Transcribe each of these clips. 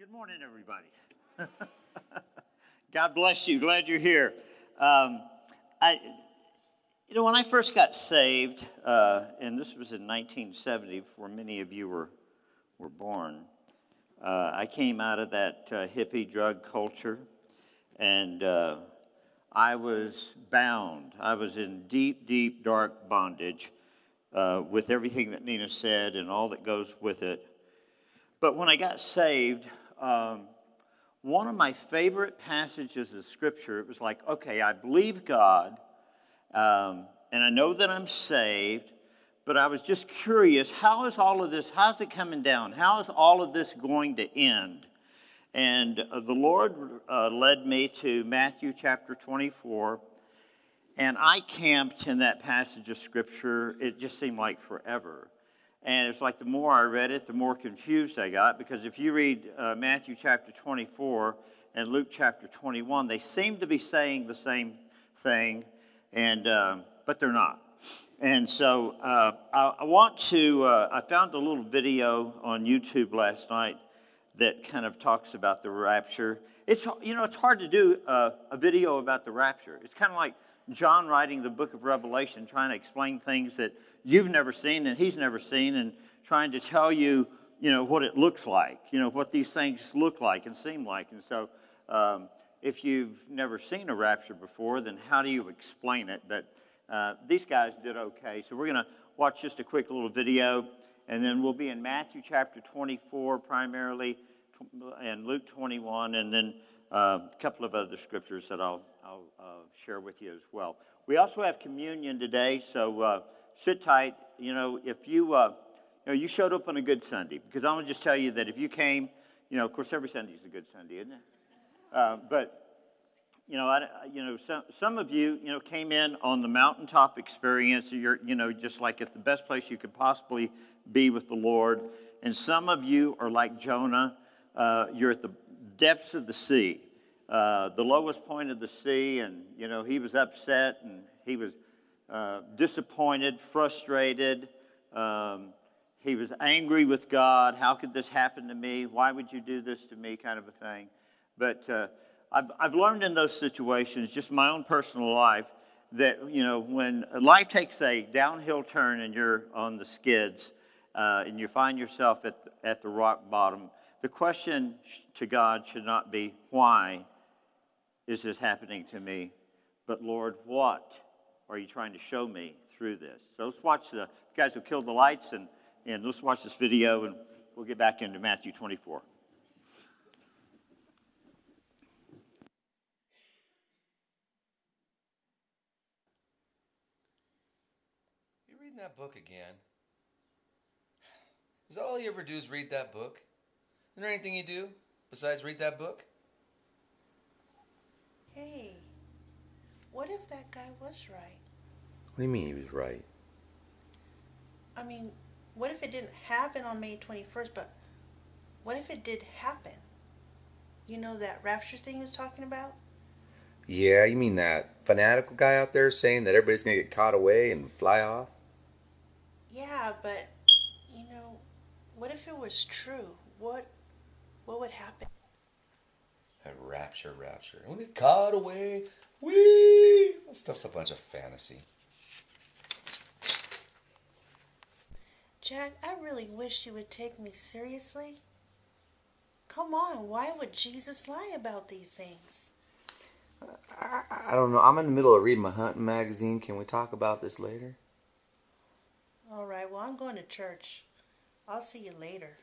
Good morning, everybody. God bless you. Glad you're here. Um, I, you know, when I first got saved, uh, and this was in 1970, before many of you were were born, uh, I came out of that uh, hippie drug culture, and uh, I was bound. I was in deep, deep, dark bondage uh, with everything that Nina said and all that goes with it. But when I got saved, um, one of my favorite passages of scripture, it was like, okay, I believe God, um, and I know that I'm saved, but I was just curious how is all of this, how's it coming down? How is all of this going to end? And uh, the Lord uh, led me to Matthew chapter 24, and I camped in that passage of scripture. It just seemed like forever. And it's like the more I read it, the more confused I got. Because if you read uh, Matthew chapter 24 and Luke chapter 21, they seem to be saying the same thing, and, uh, but they're not. And so uh, I, I, want to, uh, I found a little video on YouTube last night that kind of talks about the rapture. It's, you know, it's hard to do a, a video about the rapture. It's kind of like John writing the book of Revelation, trying to explain things that you've never seen and he's never seen, and trying to tell you, you know, what it looks like, you know, what these things look like and seem like. And so, um, if you've never seen a rapture before, then how do you explain it? But uh, these guys did okay. So we're going to watch just a quick little video, and then we'll be in Matthew chapter 24 primarily, and Luke 21, and then uh, a couple of other scriptures that I'll, I'll uh, share with you as well. We also have communion today, so uh, sit tight. You know, if you, uh, you know, you showed up on a good Sunday, because I'm going to just tell you that if you came, you know, of course, every Sunday is a good Sunday, isn't it? Uh, but you know, I, you know, some, some of you, you know, came in on the mountaintop experience. You're, you know, just like at the best place you could possibly be with the Lord. And some of you are like Jonah. Uh, you're at the depths of the sea, uh, the lowest point of the sea, and you know he was upset and he was uh, disappointed, frustrated. Um, he was angry with God. How could this happen to me? Why would you do this to me? Kind of a thing. But uh, I've, I've learned in those situations, just my own personal life, that you know when life takes a downhill turn and you're on the skids uh, and you find yourself at the, at the rock bottom the question to God should not be why is this happening to me but lord what are you trying to show me through this so let's watch the guys who killed the lights and, and let's watch this video and we'll get back into matthew 24 You're reading that book again? Is that all you ever do is read that book? Is there anything you do besides read that book? Hey, what if that guy was right? What do you mean he was right? I mean, what if it didn't happen on May 21st, but what if it did happen? You know that rapture thing he was talking about? Yeah, you mean that fanatical guy out there saying that everybody's going to get caught away and fly off? Yeah, but you know, what if it was true? What what would happen? A rapture, rapture. When get caught away, wee. That stuff's a bunch of fantasy. Jack, I really wish you would take me seriously. Come on, why would Jesus lie about these things? I, I don't know. I'm in the middle of reading my hunting magazine. Can we talk about this later? All right, well, I'm going to church. I'll see you later.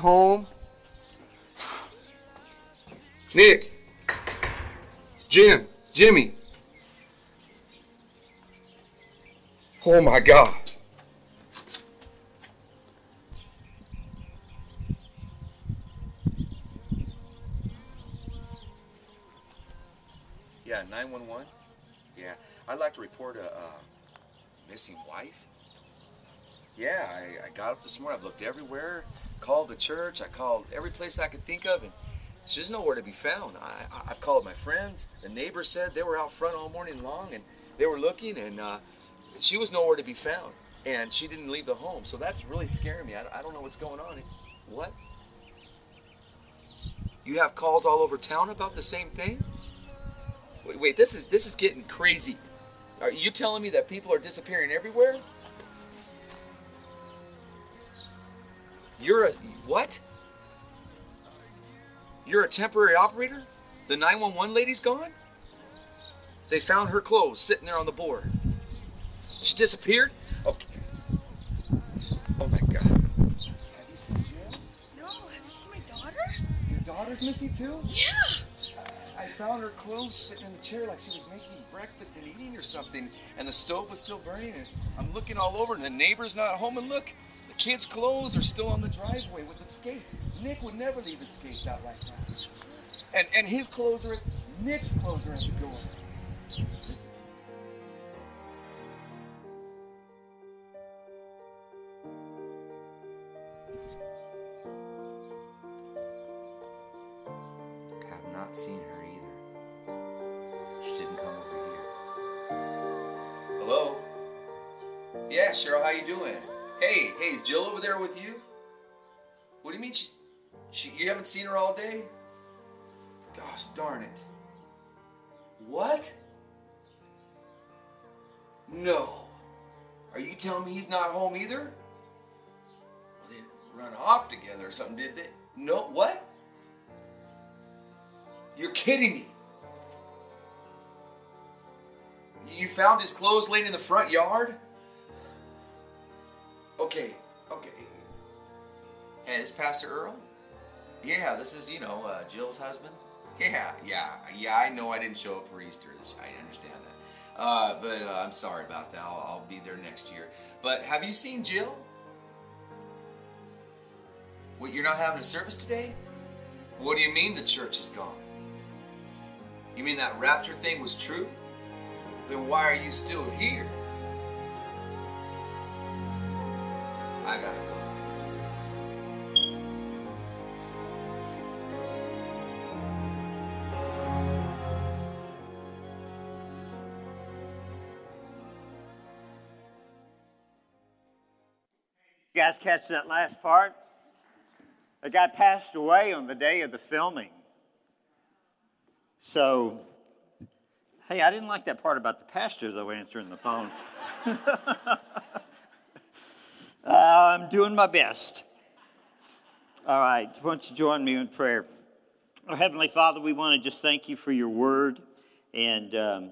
Home? Nick! Jim. Jimmy. Oh my God. Yeah, 911? Yeah, I'd like to report a, uh missing wife. Yeah, I, I got up this morning. I've looked everywhere, called the church, I called every place I could think of, and she's nowhere to be found. I, I've called my friends. The neighbors said they were out front all morning long, and they were looking, and uh, she was nowhere to be found. And she didn't leave the home, so that's really scaring me. I, I don't know what's going on. What? You have calls all over town about the same thing? Wait, wait, this is this is getting crazy. Are you telling me that people are disappearing everywhere? You're a what? You're a temporary operator? The 911 lady's gone? They found her clothes sitting there on the board. She disappeared? Okay. Oh my god. Have you seen Jill? No, have you seen my daughter? Your daughter's missing too? Yeah. I found her clothes sitting in the chair like she was making breakfast and eating or something, and the stove was still burning. And I'm looking all over, and the neighbor's not home. And look, the kids' clothes are still on the driveway with the skates. Nick would never leave his skates out like that. And and his clothes are at Nick's clothes are at the door. This- have not seen her either. She didn't come over here. Hello? Yeah, Cheryl, how you doing? Hey, hey, is Jill over there with you? What do you mean she, she you haven't seen her all day? Gosh darn it. What? No. Are you telling me he's not home either? Well, they run off together or something, did they? No, what? You're kidding me. You found his clothes laying in the front yard? Okay, okay. Hey, is Pastor Earl? Yeah, this is, you know, uh, Jill's husband. Yeah, yeah, yeah, I know I didn't show up for Easter. I understand that. Uh, but uh, I'm sorry about that. I'll, I'll be there next year. But have you seen Jill? What, you're not having a service today? What do you mean the church is gone? You mean that rapture thing was true? Then why are you still here? I gotta go. You guys catch that last part? A guy passed away on the day of the filming. So, hey, I didn't like that part about the pastor, though, answering the phone. Uh, I'm doing my best. All right, why don't you join me in prayer? Our Heavenly Father, we want to just thank you for your word. And um,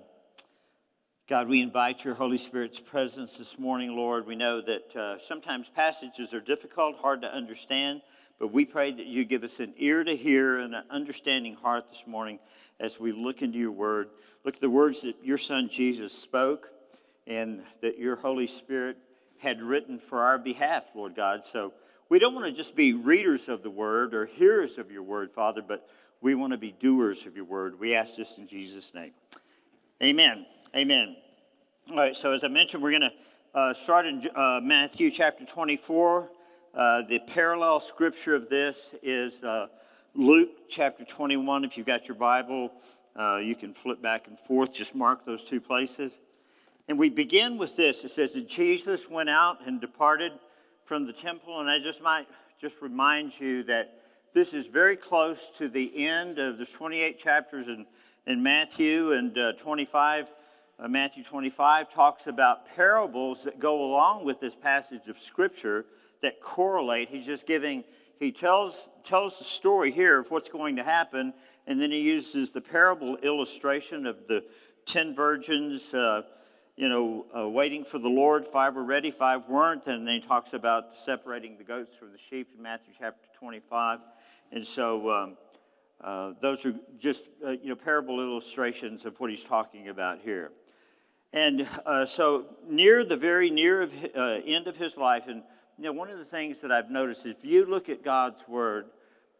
God, we invite your Holy Spirit's presence this morning, Lord. We know that uh, sometimes passages are difficult, hard to understand, but we pray that you give us an ear to hear and an understanding heart this morning as we look into your word. Look at the words that your son Jesus spoke and that your Holy Spirit had written for our behalf, Lord God. So we don't want to just be readers of the word or hearers of your word, Father, but we want to be doers of your word. We ask this in Jesus' name. Amen. Amen. All right, so as I mentioned, we're going to uh, start in uh, Matthew chapter 24. Uh, the parallel scripture of this is uh, Luke chapter 21. If you've got your Bible, uh, you can flip back and forth, just mark those two places. And we begin with this. It says that Jesus went out and departed from the temple, and I just might just remind you that this is very close to the end of the 28 chapters in, in Matthew and uh, 25 uh, Matthew 25 talks about parables that go along with this passage of Scripture that correlate. He's just giving, he tells, tells the story here of what's going to happen, and then he uses the parable illustration of the 10 virgins, uh, you know, uh, waiting for the Lord. Five were ready, five weren't. And then he talks about separating the goats from the sheep in Matthew chapter 25. And so um, uh, those are just, uh, you know, parable illustrations of what he's talking about here. And uh, so, near the very near of, uh, end of his life, and you know, one of the things that I've noticed, if you look at God's word,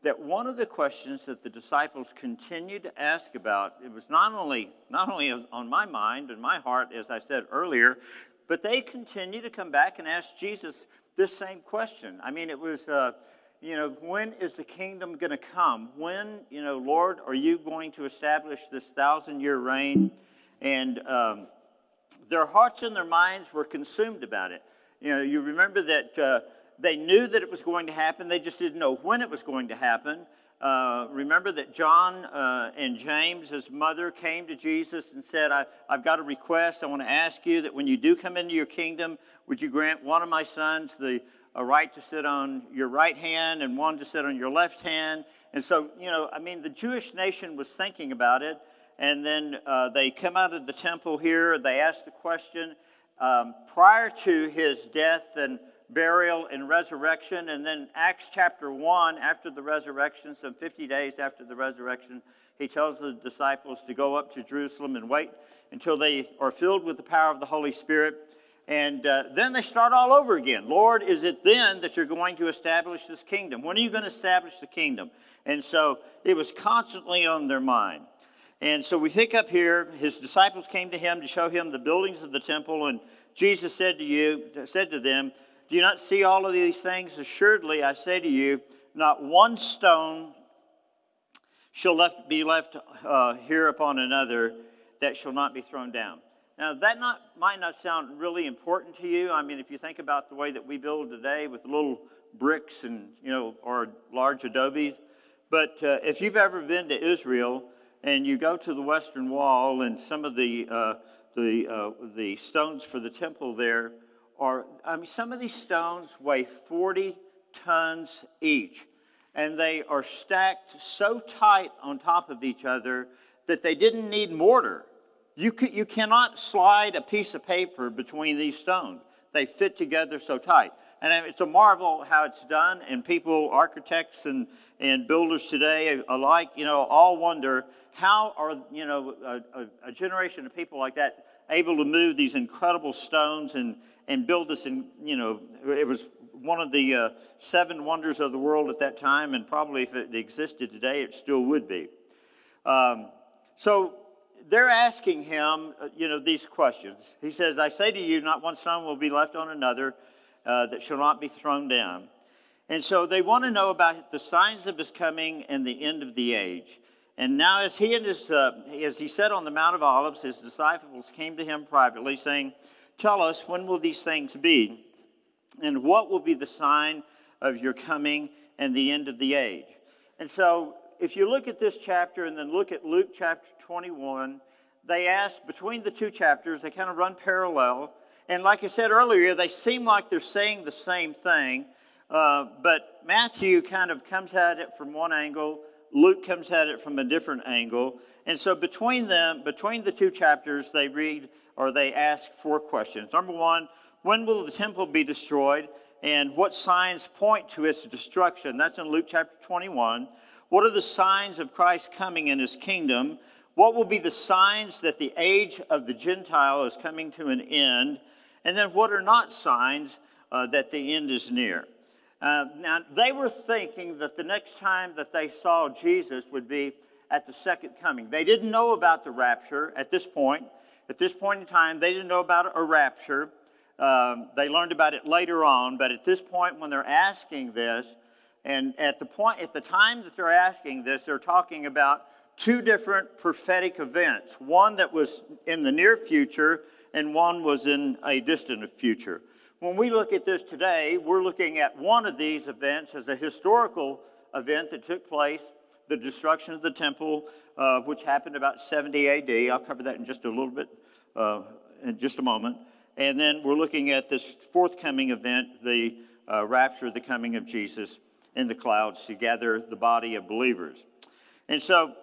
that one of the questions that the disciples continued to ask about, it was not only not only on my mind and my heart, as I said earlier, but they continue to come back and ask Jesus this same question. I mean, it was. Uh, you know, when is the kingdom going to come? When, you know, Lord, are you going to establish this thousand year reign? And um, their hearts and their minds were consumed about it. You know, you remember that uh, they knew that it was going to happen, they just didn't know when it was going to happen. Uh, remember that John uh, and James, his mother, came to Jesus and said, I, have got a request. I want to ask you that when you do come into your kingdom, would you grant one of my sons the a right to sit on your right hand and one to sit on your left hand? And so, you know, I mean, the Jewish nation was thinking about it and then uh, they come out of the temple here. They ask the question um, prior to his death and burial and resurrection. And then Acts chapter 1, after the resurrection, some 50 days after the resurrection, he tells the disciples to go up to Jerusalem and wait until they are filled with the power of the Holy Spirit. And uh, then they start all over again. Lord, is it then that you're going to establish this kingdom? When are you going to establish the kingdom? And so it was constantly on their mind. And so we pick up here. His disciples came to him to show him the buildings of the temple, and Jesus said to you, said to them, "Do you not see all of these things? Assuredly, I say to you, not one stone shall left, be left uh, here upon another that shall not be thrown down." Now, that not, might not sound really important to you. I mean, if you think about the way that we build today with little bricks and you know, or large adobes, but uh, if you've ever been to Israel and you go to the western wall, and some of the uh, the uh, the stones for the temple there are. I mean, some of these stones weigh 40 tons each, and they are stacked so tight on top of each other that they didn't need mortar. You, can, you cannot slide a piece of paper between these stones. They fit together so tight. And it's a marvel how it's done, and people, architects and, and builders today alike, you know, all wonder how are, you know, a, a, a generation of people like that able to move these incredible stones and, and build this, in, you know, it was one of the uh, seven wonders of the world at that time, and probably if it existed today, it still would be. Um, so they're asking him, uh, you know, these questions. He says, I say to you, not one stone will be left on another uh, that shall not be thrown down. And so they want to know about the signs of his coming and the end of the age. And now, as he and his, uh, as he said on the Mount of Olives, his disciples came to him privately, saying, "Tell us, when will these things be, and what will be the sign of your coming and the end of the age?" And so, if you look at this chapter and then look at Luke chapter 21, they ask between the two chapters, they kind of run parallel. And like I said earlier, they seem like they're saying the same thing, uh, but Matthew kind of comes at it from one angle. Luke comes at it from a different angle. And so between them, between the two chapters, they read or they ask four questions. Number one, when will the temple be destroyed? And what signs point to its destruction? That's in Luke chapter 21. What are the signs of Christ coming in his kingdom? What will be the signs that the age of the Gentile is coming to an end? And then what are not signs uh, that the end is near? Uh, now, they were thinking that the next time that they saw Jesus would be at the second coming. They didn't know about the rapture at this point. At this point in time, they didn't know about a rapture. Um, they learned about it later on, but at this point, when they're asking this, and at the point, at the time that they're asking this, they're talking about two different prophetic events. One that was in the near future, and one was in a distant future. When we look at this today, we're looking at one of these events as a historical event that took place the destruction of the temple, uh, which happened about 70 AD. I'll cover that in just a little bit, uh, in just a moment. And then we're looking at this forthcoming event, the uh, rapture, the coming of Jesus in the clouds to gather the body of believers. And so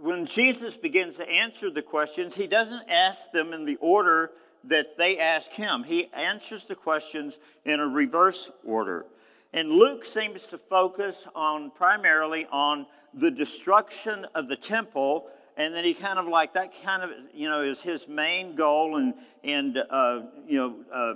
when Jesus begins to answer the questions, he doesn't ask them in the order that they ask him. He answers the questions in a reverse order. And Luke seems to focus on primarily on the destruction of the temple, and then he kind of like that kind of you know is his main goal, and and uh, you know uh,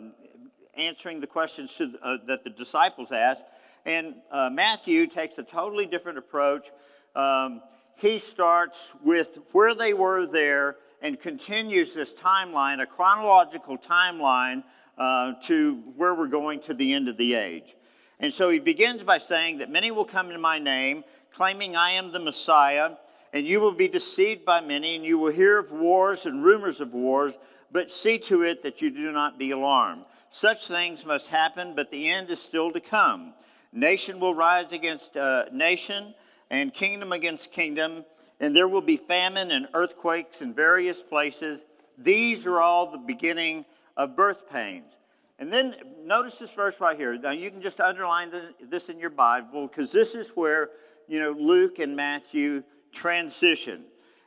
answering the questions to, uh, that the disciples asked. And uh, Matthew takes a totally different approach. Um, he starts with where they were there and continues this timeline, a chronological timeline, uh, to where we're going to the end of the age. And so he begins by saying that many will come in my name, claiming I am the Messiah, and you will be deceived by many, and you will hear of wars and rumors of wars, but see to it that you do not be alarmed. Such things must happen, but the end is still to come. Nation will rise against uh, nation, and kingdom against kingdom and there will be famine and earthquakes in various places. These are all the beginning of birth pains. And then notice this verse right here. Now you can just underline this in your Bible because this is where you know Luke and Matthew transition.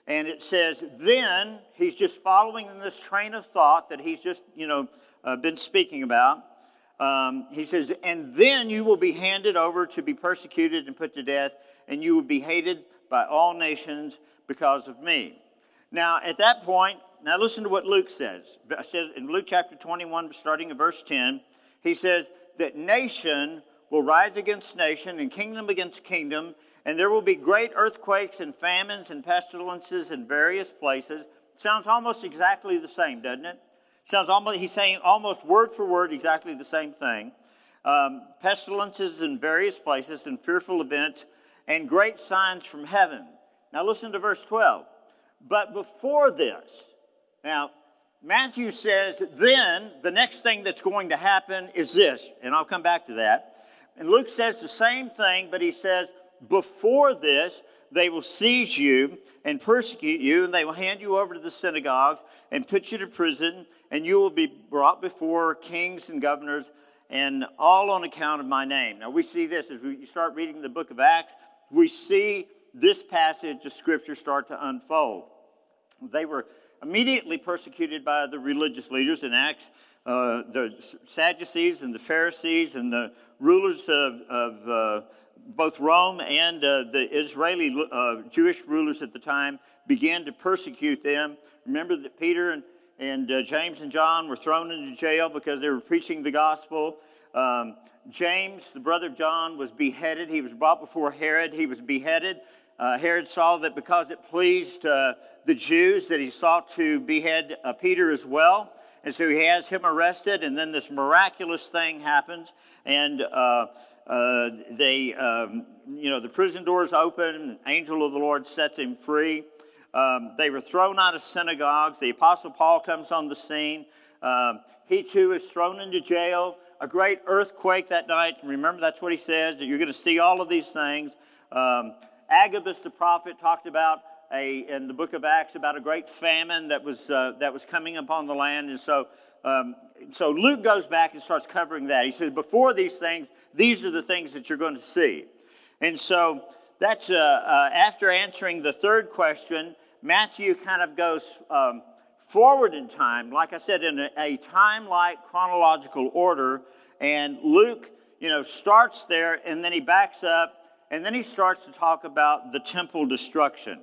And it says, then he's just following in this train of thought that he's just you know uh, been speaking about. Um, he says, and then you will be handed over to be persecuted and put to death, and you will be hated by all nations because of me. Now, at that point, now listen to what Luke says. It says in Luke chapter 21, starting at verse 10, he says that nation will rise against nation and kingdom against kingdom, and there will be great earthquakes and famines and pestilences in various places. Sounds almost exactly the same, doesn't it? Sounds almost, he's saying almost word for word exactly the same thing. Um, pestilences in various places and fearful events and great signs from heaven. Now listen to verse 12. But before this, now Matthew says, then the next thing that's going to happen is this, and I'll come back to that. And Luke says the same thing, but he says, before this, they will seize you and persecute you, and they will hand you over to the synagogues and put you to prison, and you will be brought before kings and governors, and all on account of my name. Now, we see this as we start reading the book of Acts we see this passage of Scripture start to unfold. They were immediately persecuted by the religious leaders in Acts, uh, the Sadducees and the Pharisees and the rulers of, of uh, both Rome and uh, the Israeli uh, Jewish rulers at the time began to persecute them. Remember that Peter and, and uh, James and John were thrown into jail because they were preaching the gospel. Um, James, the brother of John, was beheaded. He was brought before Herod. He was beheaded. Uh, Herod saw that because it pleased uh, the Jews that he sought to behead uh, Peter as well. And so he has him arrested, and then this miraculous thing happens, and uh, uh, they, um, you know, the prison doors open, the angel of the Lord sets him free. Um, they were thrown out of synagogues. The Apostle Paul comes on the scene. Um, he too is thrown into jail a great earthquake that night. Remember, that's what he says, that you're going to see all of these things. Um, Agabus the prophet talked about a, in the book of Acts about a great famine that was, uh, that was coming upon the land. And so, um, so Luke goes back and starts covering that. He says, before these things, these are the things that you're going to see. And so that's uh, uh, after answering the third question, Matthew kind of goes um, forward in time, like I said, in a, a time like chronological order. And Luke, you know, starts there and then he backs up and then he starts to talk about the temple destruction.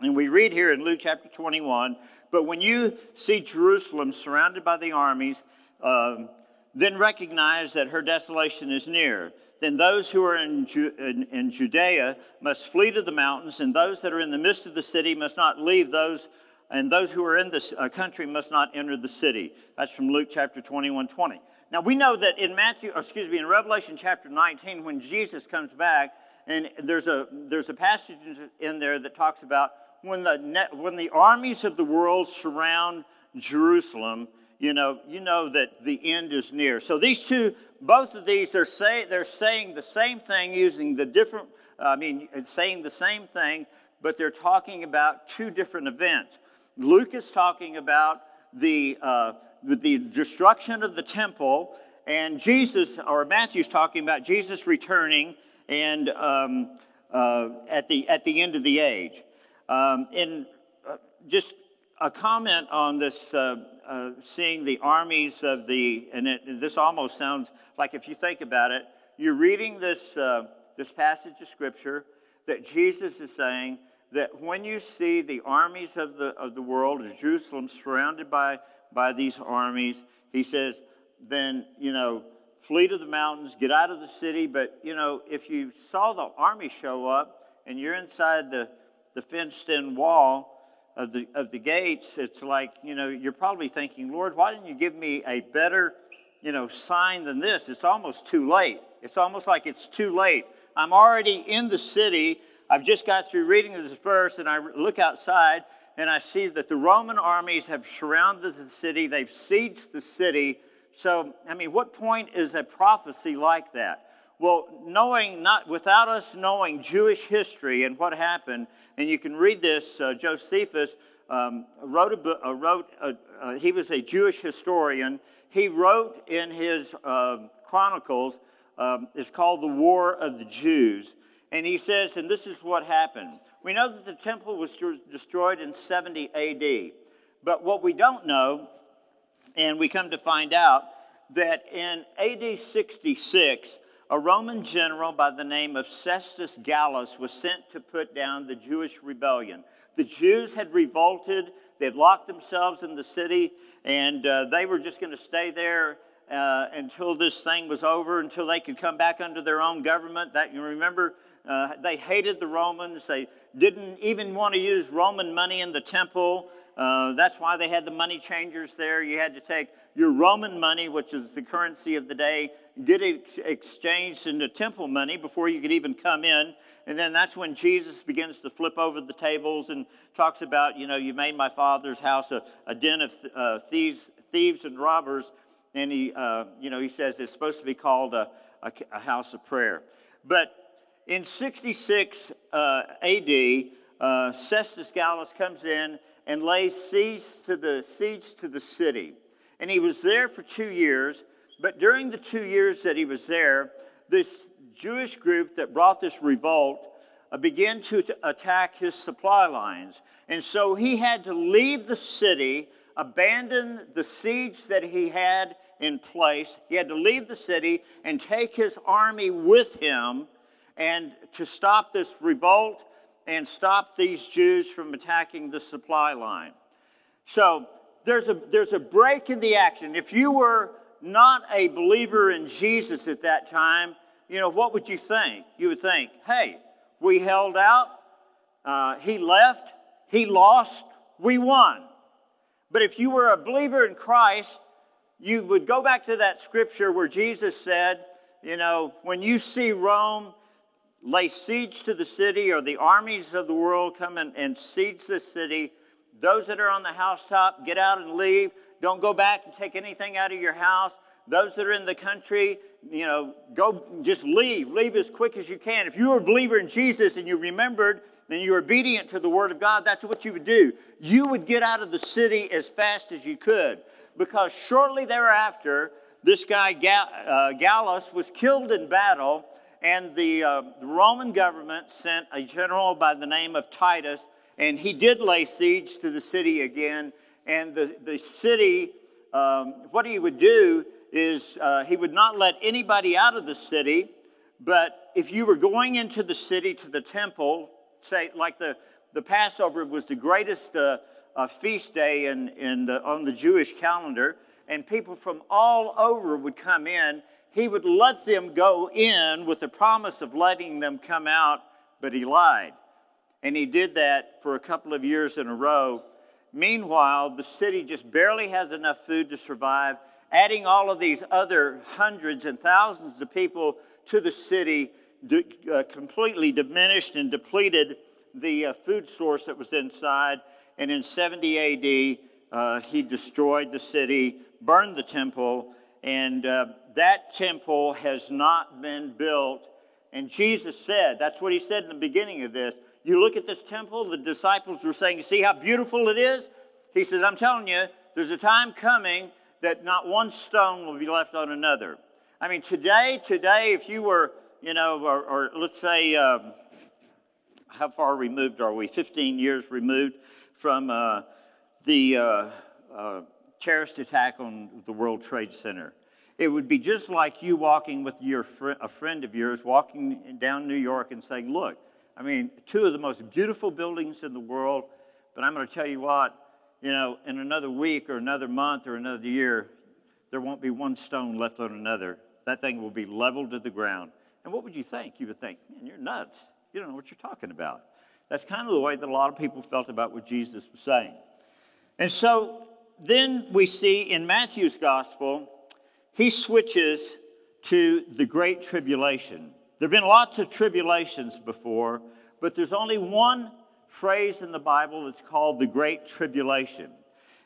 And we read here in Luke chapter 21 But when you see Jerusalem surrounded by the armies, um, then recognize that her desolation is near. Then those who are in, Ju- in, in Judea must flee to the mountains, and those that are in the midst of the city must not leave those, and those who are in the uh, country must not enter the city. That's from Luke chapter 21 20. Now we know that in Matthew, excuse me, in Revelation chapter 19, when Jesus comes back, and there's a there's a passage in there that talks about when the when the armies of the world surround Jerusalem, you know, you know that the end is near. So these two, both of these, they're say they're saying the same thing using the different. I mean, saying the same thing, but they're talking about two different events. Luke is talking about the uh, the destruction of the temple, and Jesus, or Matthew's talking about Jesus returning and um, uh, at the at the end of the age. Um, and uh, just a comment on this, uh, uh, seeing the armies of the, and it, this almost sounds like if you think about it, you're reading this uh, this passage of scripture that Jesus is saying that when you see the armies of the of the world, Jerusalem surrounded by by these armies, he says, then, you know, flee to the mountains, get out of the city. But, you know, if you saw the army show up and you're inside the, the fenced in wall of the, of the gates, it's like, you know, you're probably thinking, Lord, why didn't you give me a better, you know, sign than this? It's almost too late. It's almost like it's too late. I'm already in the city. I've just got through reading this verse, and I look outside, and I see that the Roman armies have surrounded the city, they've sieged the city. So, I mean, what point is a prophecy like that? Well, knowing not without us knowing Jewish history and what happened, and you can read this. Uh, Josephus um, wrote a book. Uh, wrote. A, uh, he was a Jewish historian. He wrote in his uh, chronicles. Um, it's called the War of the Jews, and he says, and this is what happened. We know that the temple was destroyed in 70 AD. But what we don't know, and we come to find out, that in AD 66, a Roman general by the name of Cestus Gallus was sent to put down the Jewish rebellion. The Jews had revolted, they had locked themselves in the city, and uh, they were just going to stay there uh, until this thing was over, until they could come back under their own government. That you remember, uh, they hated the Romans. They didn't even want to use Roman money in the temple. Uh, that's why they had the money changers there. You had to take your Roman money, which is the currency of the day, get it ex- exchanged into temple money before you could even come in. And then that's when Jesus begins to flip over the tables and talks about, you know, you made my father's house a, a den of uh, thieves, thieves and robbers. And he, uh, you know, he says it's supposed to be called a, a, a house of prayer. But in 66 uh, AD, uh, Cestus Gallus comes in and lays siege to the siege to the city, and he was there for two years. But during the two years that he was there, this Jewish group that brought this revolt uh, began to t- attack his supply lines, and so he had to leave the city, abandon the siege that he had in place. He had to leave the city and take his army with him and to stop this revolt and stop these Jews from attacking the supply line. So there's a, there's a break in the action. If you were not a believer in Jesus at that time, you know, what would you think? You would think, hey, we held out, uh, he left, he lost, we won. But if you were a believer in Christ, you would go back to that scripture where Jesus said, you know, when you see Rome lay siege to the city or the armies of the world come and, and siege the city, those that are on the housetop, get out and leave. Don't go back and take anything out of your house. Those that are in the country, you know, go just leave. Leave as quick as you can. If you were a believer in Jesus and you remembered and you were obedient to the Word of God, that's what you would do. You would get out of the city as fast as you could. Because shortly thereafter, this guy uh, Gallus was killed in battle and the, uh, Roman government sent a general by the name of Titus, and he did lay siege to the city again. And the, the city, um, what he would do is uh, he would not let anybody out of the city, but if you were going into the city to the temple, say, like the, the Passover was the greatest uh, uh, feast day in, in the, on the Jewish calendar, and people from all over would come in. He would let them go in with the promise of letting them come out, but he lied. And he did that for a couple of years in a row. Meanwhile, the city just barely has enough food to survive. Adding all of these other hundreds and thousands of people to the city uh, completely diminished and depleted the uh, food source that was inside. And in 70 AD, uh, he destroyed the city, burned the temple, and uh, that temple has not been built. And Jesus said, that's what he said in the beginning of this. You look at this temple, the disciples were saying, See how beautiful it is? He says, I'm telling you, there's a time coming that not one stone will be left on another. I mean, today, today, if you were, you know, or, or let's say, um, how far removed are we? 15 years removed from uh, the uh, uh, terrorist attack on the World Trade Center. It would be just like you walking with your fr- a friend of yours, walking down New York and saying, Look, I mean, two of the most beautiful buildings in the world, but I'm going to tell you what, you know, in another week or another month or another year, there won't be one stone left on another. That thing will be leveled to the ground. And what would you think? You would think, man, you're nuts. You don't know what you're talking about. That's kind of the way that a lot of people felt about what Jesus was saying. And so then we see in Matthew's gospel, he switches to the Great Tribulation. There have been lots of tribulations before, but there's only one phrase in the Bible that's called the Great Tribulation.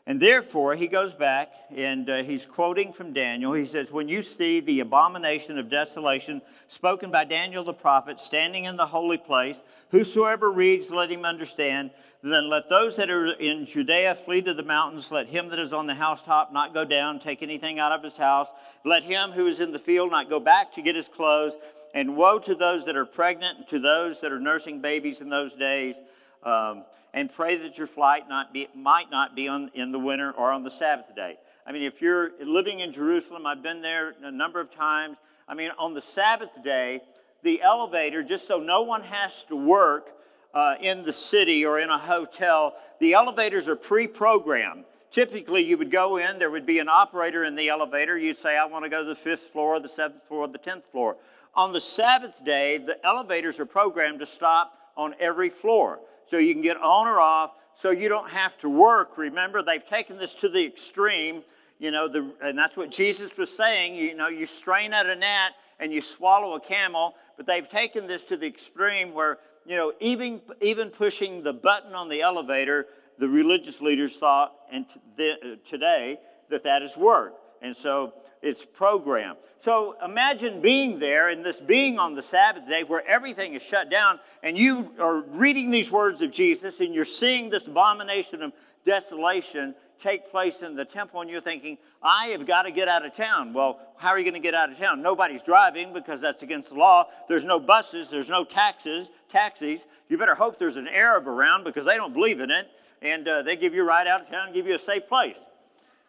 And therefore, he goes back and uh, he's quoting from Daniel. He says, When you see the abomination of desolation spoken by Daniel the prophet standing in the holy place, whosoever reads, let him understand. Then let those that are in Judea flee to the mountains. Let him that is on the housetop not go down, take anything out of his house. Let him who is in the field not go back to get his clothes. And woe to those that are pregnant and to those that are nursing babies in those days. Um, and pray that your flight not be, might not be on, in the winter or on the Sabbath day. I mean, if you're living in Jerusalem, I've been there a number of times. I mean, on the Sabbath day, the elevator, just so no one has to work uh, in the city or in a hotel, the elevators are pre programmed. Typically, you would go in, there would be an operator in the elevator. You'd say, I want to go to the fifth floor, the seventh floor, the tenth floor. On the Sabbath day, the elevators are programmed to stop on every floor so you can get on or off, so you don't have to work. Remember, they've taken this to the extreme, you know, the, and that's what Jesus was saying. You know, you strain at a gnat and you swallow a camel, but they've taken this to the extreme where, you know, even, even pushing the button on the elevator, the religious leaders thought, and t- uh, today, that that is work. And so it's programmed. So imagine being there and this being on the Sabbath day where everything is shut down and you are reading these words of Jesus and you're seeing this abomination of desolation take place in the temple and you're thinking, I have got to get out of town. Well, how are you going to get out of town? Nobody's driving because that's against the law. There's no buses, there's no taxes, taxis. You better hope there's an Arab around because they don't believe in it and uh, they give you a ride out of town and give you a safe place.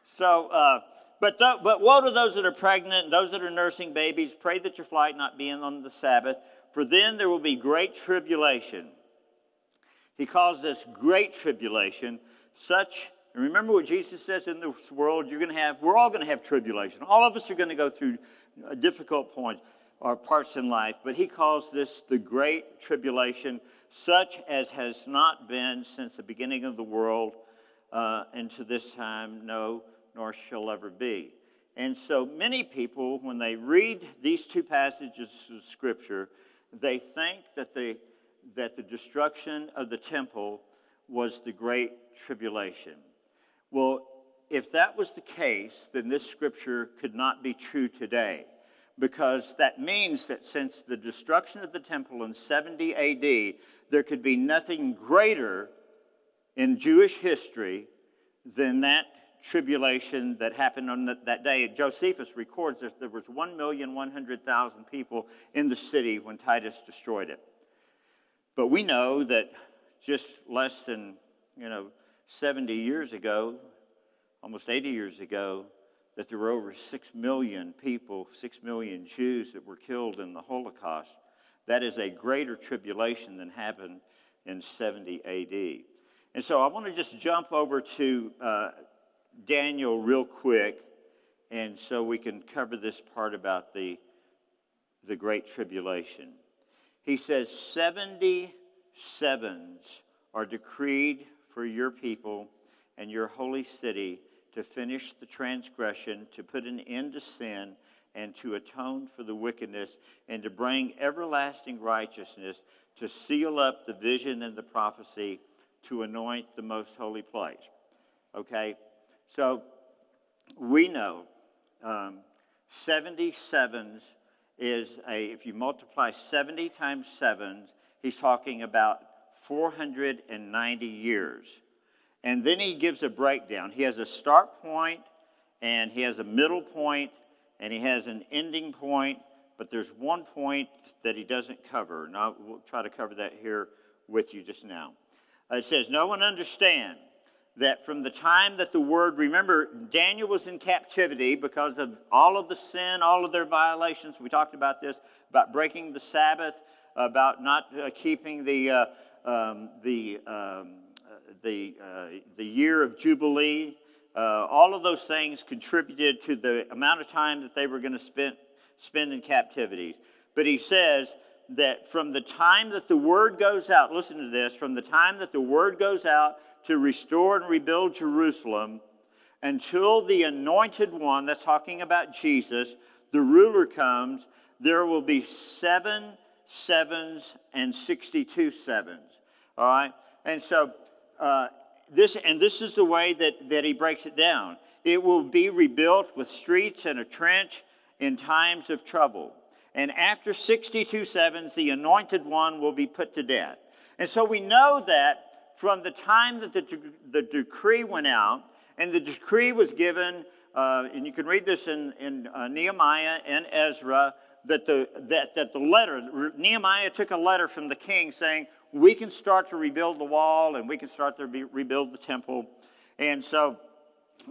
So, uh, but, th- but woe to those that are pregnant and those that are nursing babies. Pray that your flight not be on the Sabbath, for then there will be great tribulation. He calls this great tribulation, such, and remember what Jesus says in this world, you're going to have, we're all going to have tribulation. All of us are going to go through uh, difficult points or parts in life, but he calls this the great tribulation, such as has not been since the beginning of the world uh, and to this time, no nor shall ever be. And so many people, when they read these two passages of Scripture, they think that the, that the destruction of the temple was the Great Tribulation. Well, if that was the case, then this Scripture could not be true today because that means that since the destruction of the temple in 70 AD, there could be nothing greater in Jewish history than that tribulation that happened on that, that day. Josephus records that there was 1,100,000 people in the city when Titus destroyed it. But we know that just less than, you know, 70 years ago, almost 80 years ago, that there were over 6 million people, 6 million Jews that were killed in the Holocaust. That is a greater tribulation than happened in 70 AD. And so I want to just jump over to uh, Daniel real quick, and so we can cover this part about the, the Great Tribulation. He says, 70 sevens are decreed for your people and your holy city to finish the transgression, to put an end to sin, and to atone for the wickedness, and to bring everlasting righteousness, to seal up the vision and the prophecy, to anoint the most holy place. Okay? So we know um, 77s is a, if you multiply 70 times 7s, he's talking about 490 years. And then he gives a breakdown. He has a start point, and he has a middle point, and he has an ending point, but there's one point that he doesn't cover. And I will try to cover that here with you just now. It says, No one understand that from the time that the word, remember, Daniel was in captivity because of all of the sin, all of their violations. We talked about this, about breaking the Sabbath, about not uh, keeping the, uh, um, the, um, the, uh, the year of Jubilee. Uh, all of those things contributed to the amount of time that they were going to spend, spend in captivities. But he says that from the time that the word goes out, listen to this, from the time that the word goes out to restore and rebuild Jerusalem until the anointed one, that's talking about Jesus, the ruler comes, there will be seven sevens and 62 sevens. All right? And so, uh, this, and this is the way that, that he breaks it down. It will be rebuilt with streets and a trench in times of trouble. And after 62 sevens, the anointed one will be put to death. And so we know that from the time that the, the decree went out, and the decree was given, uh, and you can read this in, in uh, Nehemiah and Ezra, that the, that, that the letter, Nehemiah took a letter from the king saying, we can start to rebuild the wall and we can start to rebuild the temple. And so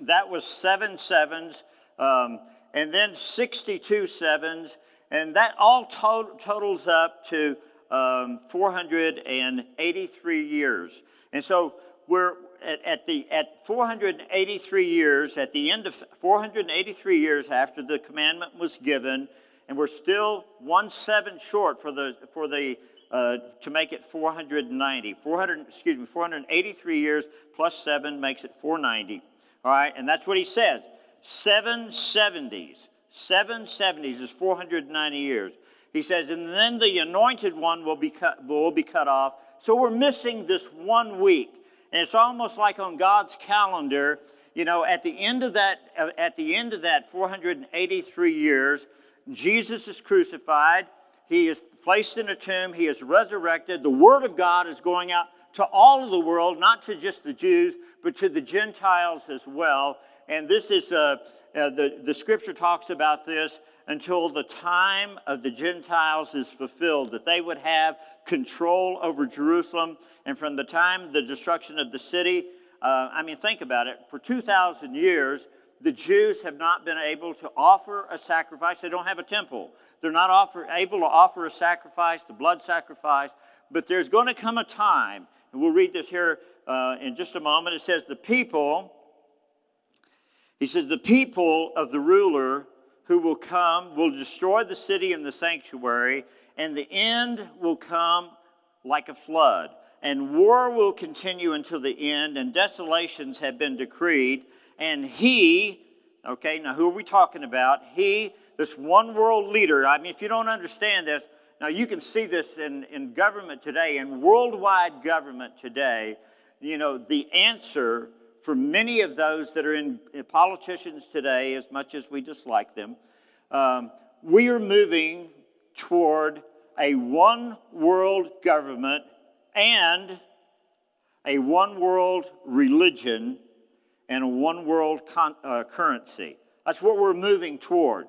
that was seven sevens, um, and then 62 sevens, and that all to- totals up to um, 483 years. And so we're at, at, the at 483 years, at the end of 483 years after the commandment was given, and we're still one seven short for the for the uh, to make it 490. 400, excuse me, 483 years plus seven makes it 490. All right, and that's what he says. Seven 70s. Seven 70s is 490 years. He says, and then the anointed one will be cut, will be cut off. So we're missing this one week. And it's almost like on God's calendar, you know, at the end of that, at the end of that 483 years, Jesus is crucified. He is placed in a tomb. He is resurrected. The word of God is going out to all of the world, not to just the Jews, but to the Gentiles as well. And this is, uh, uh, the, the scripture talks about this until the time of the Gentiles is fulfilled, that they would have control over Jerusalem. And from the time the destruction of the city, uh, I mean, think about it. For 2,000 years, the Jews have not been able to offer a sacrifice. They don't have a temple. They're not offer, able to offer a sacrifice, the blood sacrifice. But there's going to come a time, and we'll read this here uh, in just a moment. It says, The people, he says, the people of the ruler who will come will destroy the city and the sanctuary, and the end will come like a flood. And war will continue until the end, and desolations have been decreed. And he, okay, now who are we talking about? He, this one world leader, I mean, if you don't understand this, now you can see this in, in government today, in worldwide government today, you know, the answer for many of those that are in, politicians today, as much as we dislike them, um, we are moving toward a one world government and a one world religion. and a one world con- uh, currency. That's what we're moving toward.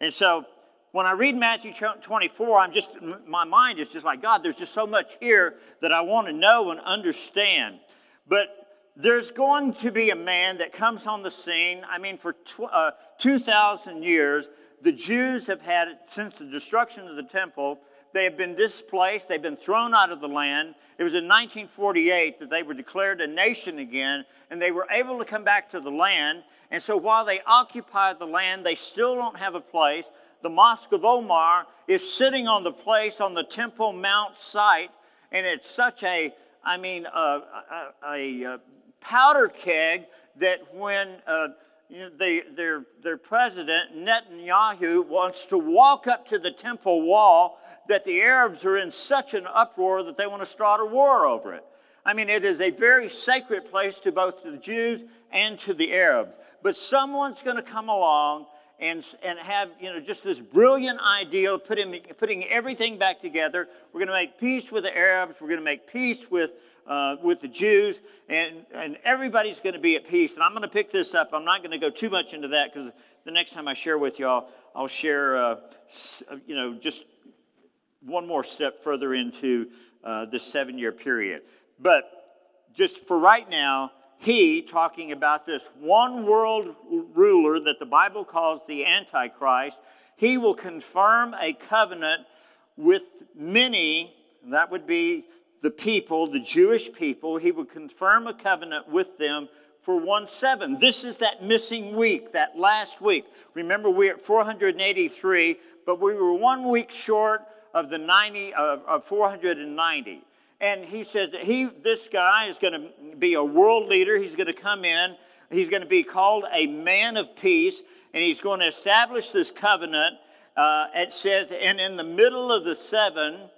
And so when I read Matthew 24, I'm just, my mind is just like, God, there's just so much here that I want to know and understand. But there's going to be a man that comes on the scene. I mean, for tw- uh, 2,000 years, the Jews have had, since the destruction of the temple, they have been displaced, they've been thrown out of the land. It was in 1948 that they were declared a nation again, and they were able to come back to the land. And so while they occupy the land, they still don't have a place. The Mosque of Omar is sitting on the place on the Temple Mount site, and it's such a, I mean, a, a, a, a powder keg that when uh, you know, they, their, their president, Netanyahu, wants to walk up to the temple wall, that the Arabs are in such an uproar that they want to start a war over it. I mean, it is a very sacred place to both the Jews and to the Arabs. But someone's going to come along and, and have, you know, just this brilliant idea of putting, putting everything back together. We're going to make peace with the Arabs. We're going to make peace with uh, with the Jews, and, and everybody's going to be at peace. And I'm going to pick this up. I'm not going to go too much into that because the next time I share with y'all, I'll share, uh, you know, just one more step further into uh, this seven year period. But just for right now, he, talking about this one world ruler that the Bible calls the Antichrist, he will confirm a covenant with many, that would be the people, the Jewish people, he would confirm a covenant with them for 1 7. This is that missing week, that last week. Remember, we're at 483, but we were one week short of the 90, uh, of 490. And he says that he, this guy is going to be a world leader. He's going to come in. He's going to be called a man of peace, and he's going to establish this covenant. Uh, it says, and in the middle of the seven,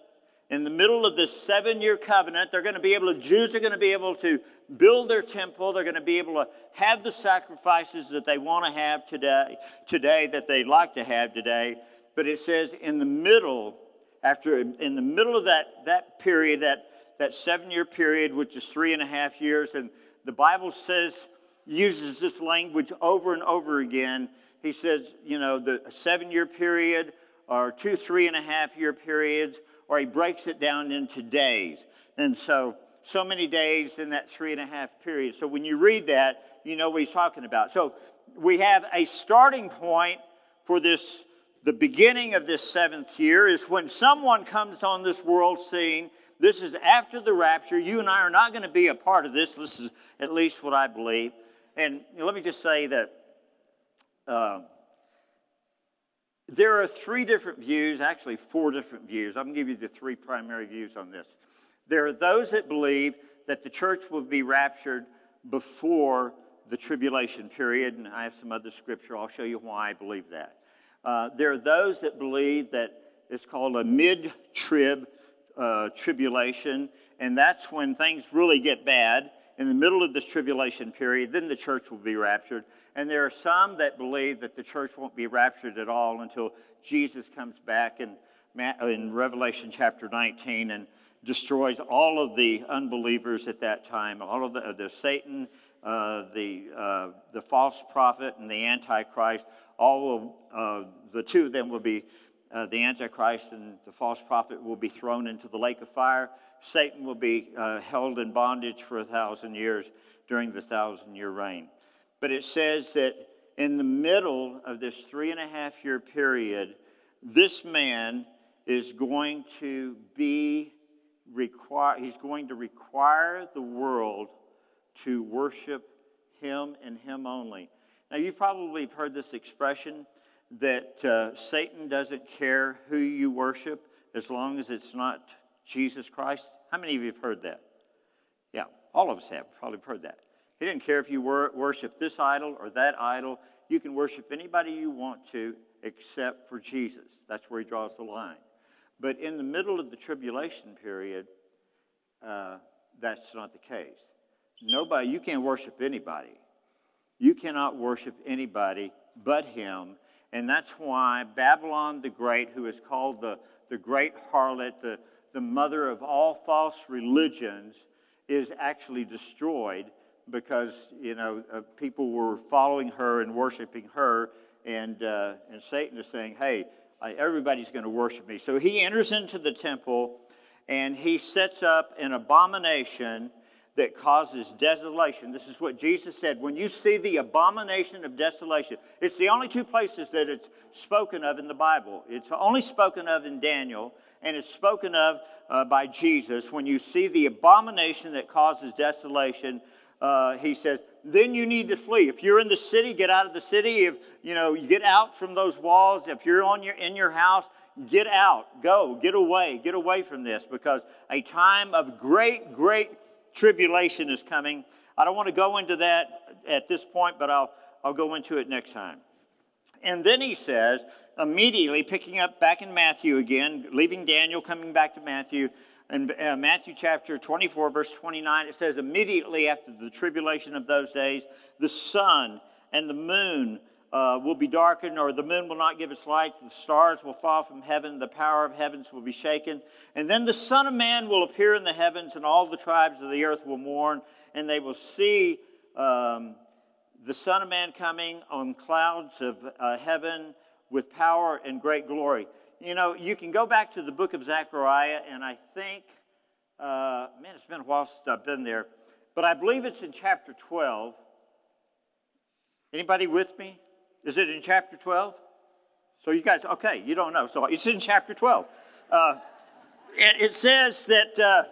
in the middle of this seven year covenant, they're going to be able to, Jews are going to be able to build their temple. They're going to be able to have the sacrifices that they want to have today, today that they'd like to have today. But it says in the middle, after, in the middle of that, that period, that, that seven year period, which is three and a half years, and the Bible says, uses this language over and over again. He says, you know, the seven year period or two, three and a half year periods or he breaks it down into days. And so, so many days in that three and a half period. So when you read that, you know what he's talking about. So we have a starting point for this. The beginning of this seventh year is when someone comes on this world scene. This is after the rapture. You and I are not going to be a part of this. This is at least what I believe. And let me just say that. Uh, there are three different views, actually, four different views. I'm going to give you the three primary views on this. There are those that believe that the church will be raptured before the tribulation period, and I have some other scripture. I'll show you why I believe that. Uh, there are those that believe that it's called a mid trib uh, tribulation, and that's when things really get bad in the middle of this tribulation period, then the church will be raptured. And there are some that believe that the church won't be raptured at all until Jesus comes back in, in Revelation chapter 19 and destroys all of the unbelievers at that time, all of the, the Satan, uh, the, uh, the false prophet, and the Antichrist. All of uh, the two of them will be uh, the Antichrist and the false prophet will be thrown into the lake of fire. Satan will be uh, held in bondage for a thousand years during the thousand year reign. But it says that in the middle of this three and a half year period, this man is going to be require he's going to require the world to worship him and him only. Now you probably have heard this expression that uh, Satan doesn't care who you worship as long as it's not Jesus Christ? How many of you have heard that? Yeah, all of us have probably heard that. He didn't care if you worship this idol or that idol. You can worship anybody you want to except for Jesus. That's where he draws the line. But in the middle of the tribulation period, uh, that's not the case. Nobody, you can't worship anybody. You cannot worship anybody but him and that's why Babylon the Great, who is called the, the great harlot, the, the mother of all false religions, is actually destroyed because you know uh, people were following her and worshiping her, and uh, and Satan is saying, "Hey, everybody's going to worship me." So he enters into the temple, and he sets up an abomination that causes desolation. This is what Jesus said. When you see the abomination of desolation, it's the only two places that it's spoken of in the Bible. It's only spoken of in Daniel, and it's spoken of uh, by Jesus. When you see the abomination that causes desolation, uh, he says, then you need to flee. If you're in the city, get out of the city. If you know, you get out from those walls. If you're on your in your house, get out, go, get away, get away from this, because a time of great, great tribulation is coming. I don't want to go into that at this point, but I'll, I'll go into it next time. And then he says, immediately picking up back in Matthew again, leaving Daniel, coming back to Matthew, in uh, Matthew chapter 24, verse 29, it says, immediately after the tribulation of those days, the sun and the moon uh, will be darkened, or the moon will not give its light, the stars will fall from heaven, the power of heavens will be shaken. And then the Son of Man will appear in the heavens, and all the tribes of the earth will mourn, and they will see um, the Son of Man coming on clouds of uh, heaven with power and great glory. You know, you can go back to the book of Zechariah, and I think, uh, man, it's been a while since I've been there, but I believe it's in chapter 12. Anybody with me? Is it in chapter 12? So you guys, okay, you don't know. So it's in chapter 12. Uh, it, it, says that, uh,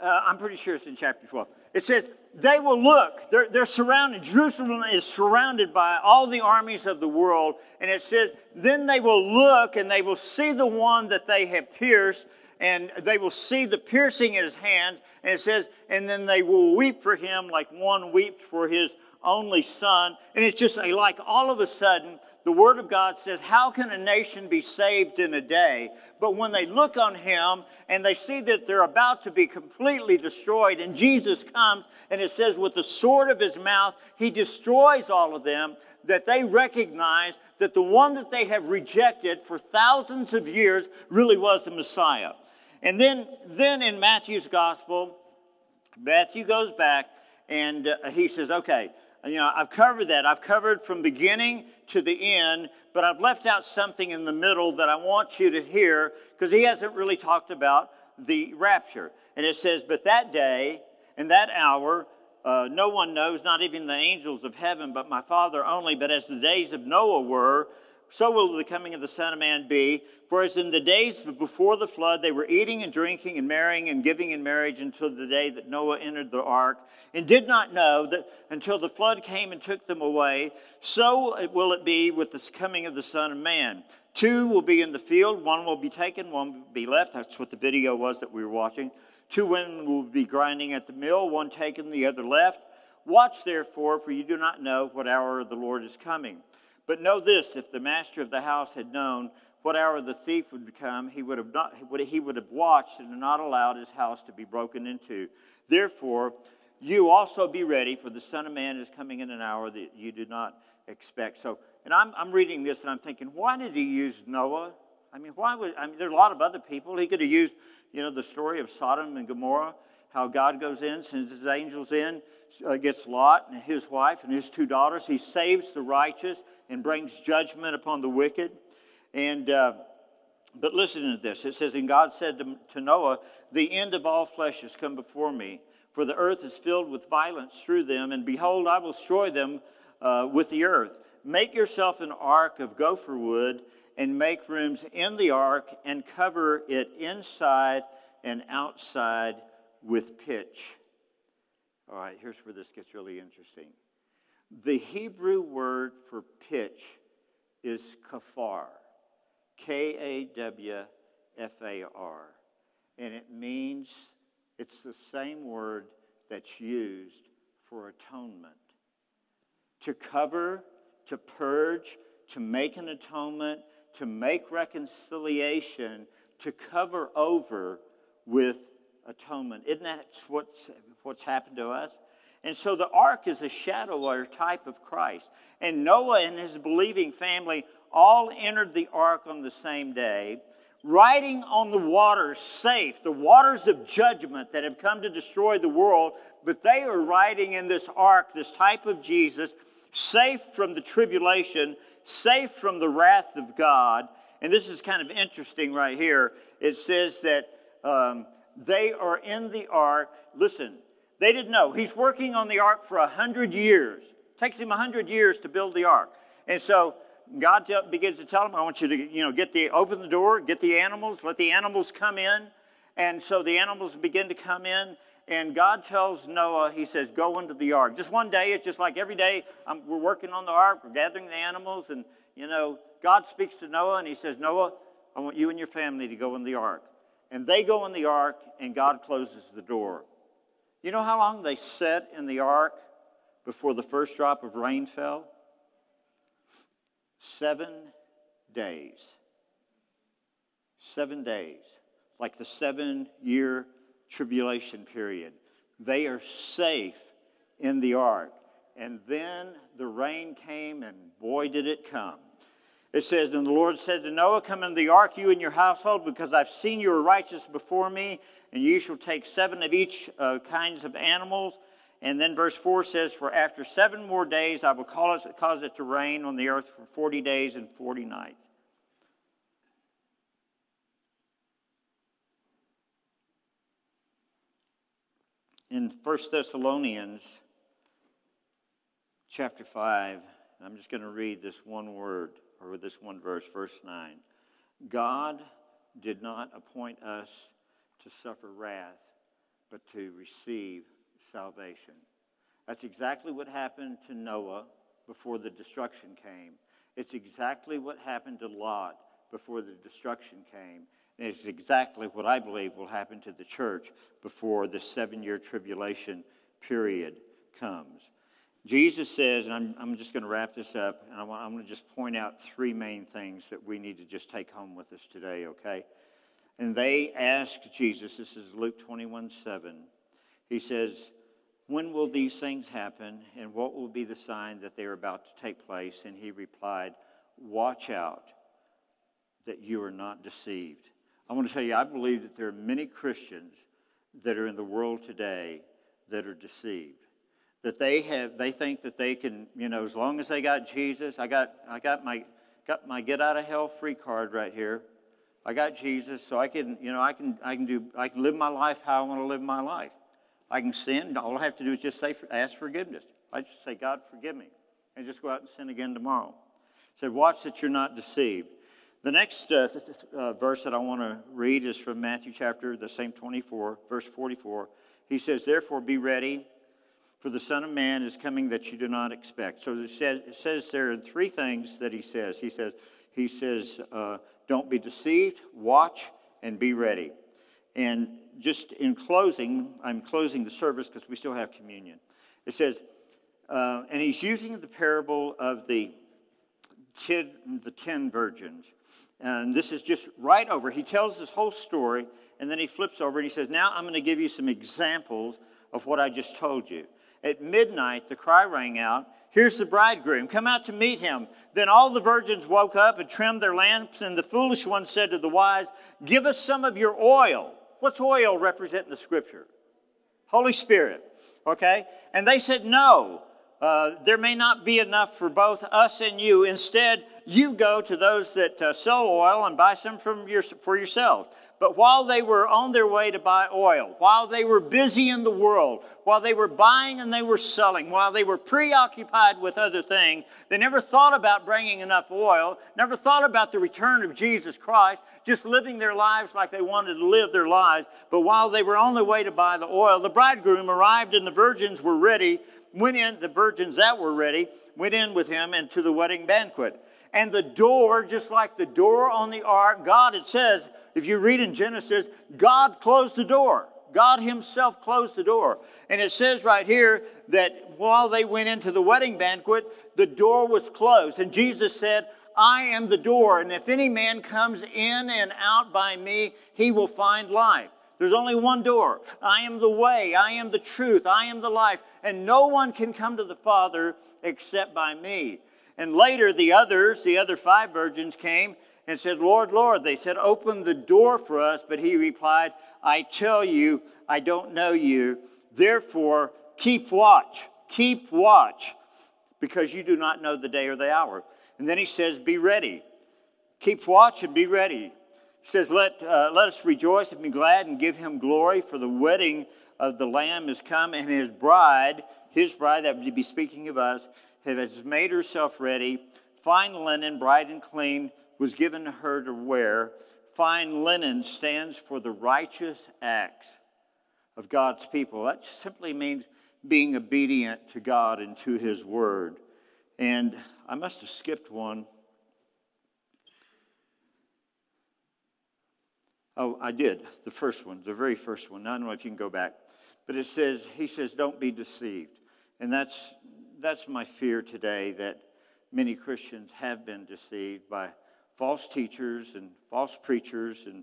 uh, I'm pretty sure it's in chapter 12. It says, they will look, they're, they're surrounded, Jerusalem is surrounded by all the armies of the world. And it says, then they will look and they will see the one that they have pierced, and they will see the piercing in his hands. And it says, and then they will weep for him like one weeps for his only son. And it's just like all of a sudden, the Word of God says, How can a nation be saved in a day? But when they look on Him and they see that they're about to be completely destroyed, and Jesus comes and it says, With the sword of His mouth, He destroys all of them, that they recognize that the one that they have rejected for thousands of years really was the Messiah. And then, then in Matthew's gospel, Matthew goes back and uh, he says, Okay, you know, I've covered that. I've covered from beginning to the end, but I've left out something in the middle that I want you to hear because he hasn't really talked about the rapture. And it says, But that day and that hour, uh, no one knows, not even the angels of heaven, but my Father only. But as the days of Noah were, so will the coming of the Son of Man be. For as in the days before the flood, they were eating and drinking and marrying and giving in marriage until the day that Noah entered the ark, and did not know that until the flood came and took them away, so will it be with the coming of the Son of Man. Two will be in the field, one will be taken, one will be left. That's what the video was that we were watching. Two women will be grinding at the mill, one taken, the other left. Watch therefore, for you do not know what hour the Lord is coming. But know this if the master of the house had known what hour the thief would come, he would have, not, he would have watched and not allowed his house to be broken into. Therefore, you also be ready, for the Son of Man is coming in an hour that you did not expect. So, and I'm, I'm reading this and I'm thinking, why did he use Noah? I mean, why would, I mean, there are a lot of other people. He could have used, you know, the story of Sodom and Gomorrah, how God goes in, sends his angels in, uh, gets Lot and his wife and his two daughters. He saves the righteous and brings judgment upon the wicked. And uh, but listen to this. It says, "And God said to, to Noah, The end of all flesh has come before me, for the earth is filled with violence through them, and behold, I will destroy them uh, with the earth. Make yourself an ark of gopher wood." And make rooms in the ark and cover it inside and outside with pitch. All right, here's where this gets really interesting. The Hebrew word for pitch is kafar, K A W F A R. And it means it's the same word that's used for atonement. To cover, to purge, to make an atonement, to make reconciliation, to cover over with atonement. Isn't that what's, what's happened to us? And so the ark is a shadow or type of Christ. And Noah and his believing family all entered the ark on the same day, riding on the waters safe, the waters of judgment that have come to destroy the world. but they are riding in this ark, this type of Jesus, safe from the tribulation, safe from the wrath of God. And this is kind of interesting right here. It says that um, they are in the ark. Listen, they didn't know. He's working on the ark for a hundred years. It takes him a hundred years to build the ark. And so God tell, begins to tell him, I want you to, you know, get the, open the door, get the animals, let the animals come in. And so the animals begin to come in. And God tells Noah, He says, go into the ark. Just one day, it's just like every day I'm, we're working on the ark, we're gathering the animals. And, you know, God speaks to Noah and He says, Noah, I want you and your family to go in the ark. And they go in the ark, and God closes the door. You know how long they sat in the ark before the first drop of rain fell? Seven days. Seven days. Like the seven year tribulation period. They are safe in the ark. And then the rain came, and boy, did it come. It says, And the Lord said to Noah, Come into the ark, you and your household, because I've seen you are righteous before me, and you shall take seven of each uh, kinds of animals. And then verse 4 says, For after seven more days I will cause it, cause it to rain on the earth for 40 days and 40 nights. In 1 Thessalonians chapter 5, I'm just going to read this one word or this one verse, verse 9. God did not appoint us to suffer wrath, but to receive salvation. That's exactly what happened to Noah before the destruction came. It's exactly what happened to Lot before the destruction came. And it's exactly what I believe will happen to the church before the seven year tribulation period comes. Jesus says, and I'm, I'm just going to wrap this up, and I want, I'm going to just point out three main things that we need to just take home with us today, okay? And they asked Jesus, this is Luke 21 7. He says, When will these things happen, and what will be the sign that they are about to take place? And he replied, Watch out that you are not deceived. I want to tell you, I believe that there are many Christians that are in the world today that are deceived. That they have, they think that they can, you know, as long as they got Jesus, I got, I got my, got my get out of hell free card right here. I got Jesus, so I can, you know, I can, I can do, I can live my life how I want to live my life. I can sin. All I have to do is just say, ask forgiveness. I just say, God, forgive me, and just go out and sin again tomorrow. Said, watch that you're not deceived. The next uh, th- th- uh, verse that I want to read is from Matthew chapter, the same 24, verse 44. He says, Therefore be ready, for the Son of Man is coming that you do not expect. So it says, it says there are three things that he says. He says, he says uh, Don't be deceived, watch, and be ready. And just in closing, I'm closing the service because we still have communion. It says, uh, and he's using the parable of the ten, the ten virgins. And this is just right over. He tells this whole story, and then he flips over and he says, Now I'm going to give you some examples of what I just told you. At midnight, the cry rang out, Here's the bridegroom, come out to meet him. Then all the virgins woke up and trimmed their lamps, and the foolish one said to the wise, Give us some of your oil. What's oil represent in the scripture? Holy Spirit. Okay? And they said, No, uh, there may not be enough for both us and you. Instead, you go to those that uh, sell oil and buy some from your, for yourselves. But while they were on their way to buy oil, while they were busy in the world, while they were buying and they were selling, while they were preoccupied with other things, they never thought about bringing enough oil, never thought about the return of Jesus Christ, just living their lives like they wanted to live their lives. But while they were on their way to buy the oil, the bridegroom arrived and the virgins were ready, went in, the virgins that were ready, went in with him into the wedding banquet. And the door, just like the door on the ark, God, it says, if you read in Genesis, God closed the door. God Himself closed the door. And it says right here that while they went into the wedding banquet, the door was closed. And Jesus said, I am the door, and if any man comes in and out by me, he will find life. There's only one door. I am the way, I am the truth, I am the life, and no one can come to the Father except by me. And later, the others, the other five virgins, came and said, Lord, Lord. They said, Open the door for us. But he replied, I tell you, I don't know you. Therefore, keep watch, keep watch, because you do not know the day or the hour. And then he says, Be ready. Keep watch and be ready. He says, Let, uh, let us rejoice and be glad and give him glory, for the wedding of the Lamb is come, and his bride, his bride, that would be speaking of us, has made herself ready. Fine linen, bright and clean, was given her to wear. Fine linen stands for the righteous acts of God's people. That simply means being obedient to God and to his word. And I must have skipped one. Oh, I did. The first one, the very first one. I don't know if you can go back. But it says, he says, don't be deceived. And that's, that's my fear today that many Christians have been deceived by false teachers and false preachers. And,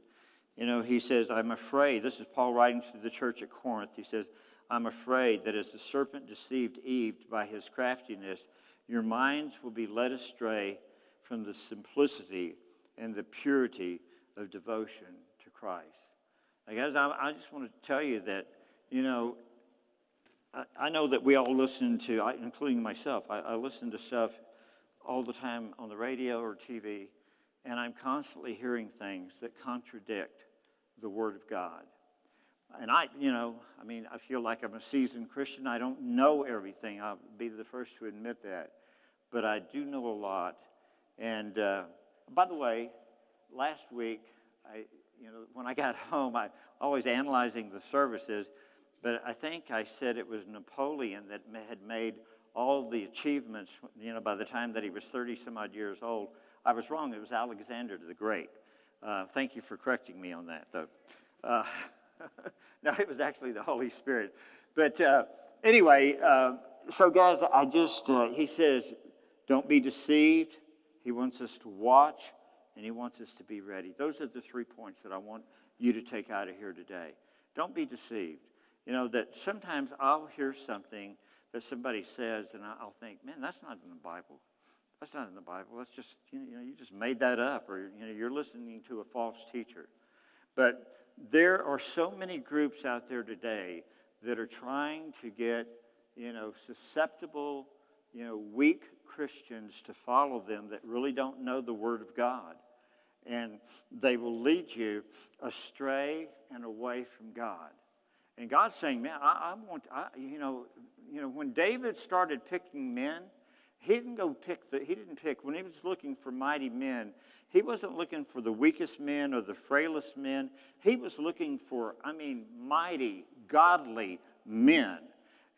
you know, he says, I'm afraid. This is Paul writing to the church at Corinth. He says, I'm afraid that as the serpent deceived Eve by his craftiness, your minds will be led astray from the simplicity and the purity of devotion Christ. Like, guys, I, I just want to tell you that, you know, I, I know that we all listen to, I, including myself, I, I listen to stuff all the time on the radio or TV, and I'm constantly hearing things that contradict the Word of God. And I, you know, I mean, I feel like I'm a seasoned Christian. I don't know everything. I'll be the first to admit that. But I do know a lot. And uh, by the way, last week, I, you know, when I got home, I always analyzing the services, but I think I said it was Napoleon that had made all the achievements, you know, by the time that he was 30 some odd years old. I was wrong. It was Alexander the Great. Uh, thank you for correcting me on that, though. Uh, no, it was actually the Holy Spirit. But uh, anyway, uh, so guys, I just, uh, he says, don't be deceived. He wants us to watch and he wants us to be ready. Those are the three points that I want you to take out of here today. Don't be deceived. You know, that sometimes I'll hear something that somebody says and I'll think, man, that's not in the Bible. That's not in the Bible. That's just, you know, you just made that up or, you know, you're listening to a false teacher. But there are so many groups out there today that are trying to get, you know, susceptible, you know, weak Christians to follow them that really don't know the Word of God. And they will lead you astray and away from God. And God's saying, man, I, I want, I, you know, you know, when David started picking men, he didn't go pick the, he didn't pick, when he was looking for mighty men, he wasn't looking for the weakest men or the frailest men. He was looking for, I mean, mighty, godly men.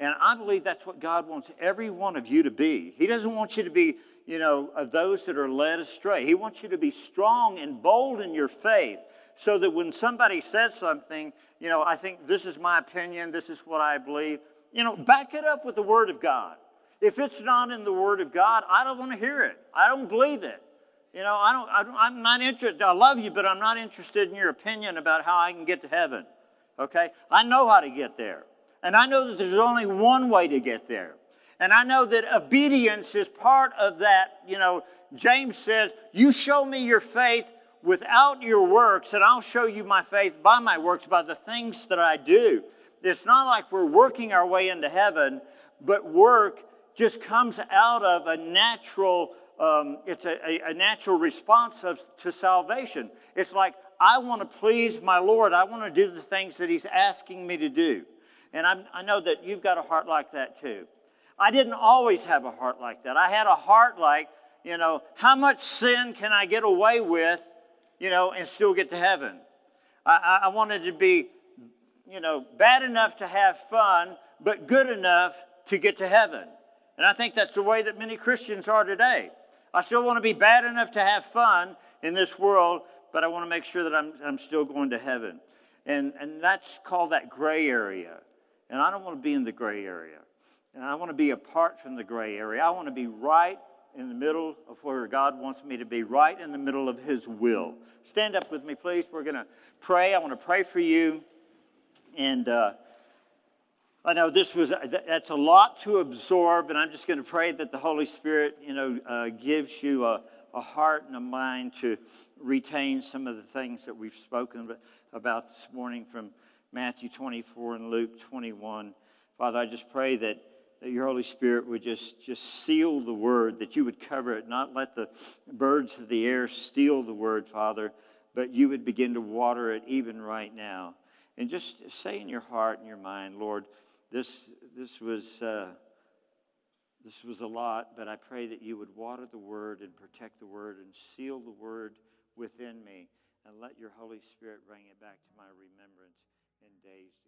And I believe that's what God wants every one of you to be. He doesn't want you to be, you know, of those that are led astray. He wants you to be strong and bold in your faith so that when somebody says something, you know, I think this is my opinion, this is what I believe, you know, back it up with the Word of God. If it's not in the Word of God, I don't want to hear it. I don't believe it. You know, I don't, I I'm not interested. I love you, but I'm not interested in your opinion about how I can get to heaven. Okay? I know how to get there. And I know that there's only one way to get there. And I know that obedience is part of that. You know, James says, You show me your faith without your works, and I'll show you my faith by my works, by the things that I do. It's not like we're working our way into heaven, but work just comes out of a natural um, it's a, a, a natural response of, to salvation. It's like, I want to please my Lord. I want to do the things that He's asking me to do. And I'm, I know that you've got a heart like that too. I didn't always have a heart like that. I had a heart like, you know, how much sin can I get away with, you know, and still get to heaven? I, I wanted to be, you know, bad enough to have fun, but good enough to get to heaven. And I think that's the way that many Christians are today. I still want to be bad enough to have fun in this world, but I want to make sure that I'm, I'm still going to heaven. And, and that's called that gray area. And I don't want to be in the gray area. And I want to be apart from the gray area. I want to be right in the middle of where God wants me to be, right in the middle of His will. Stand up with me, please. We're going to pray. I want to pray for you. And uh, I know this was that's a lot to absorb, and I'm just going to pray that the Holy Spirit, you know, uh, gives you a, a heart and a mind to retain some of the things that we've spoken about this morning from Matthew 24 and Luke 21. Father, I just pray that, that your Holy Spirit would just, just seal the word, that you would cover it, not let the birds of the air steal the word, Father, but you would begin to water it even right now. And just say in your heart and your mind, Lord, this, this was. Uh, this was a lot, but I pray that you would water the word and protect the word and seal the word within me and let your Holy Spirit bring it back to my remembrance in days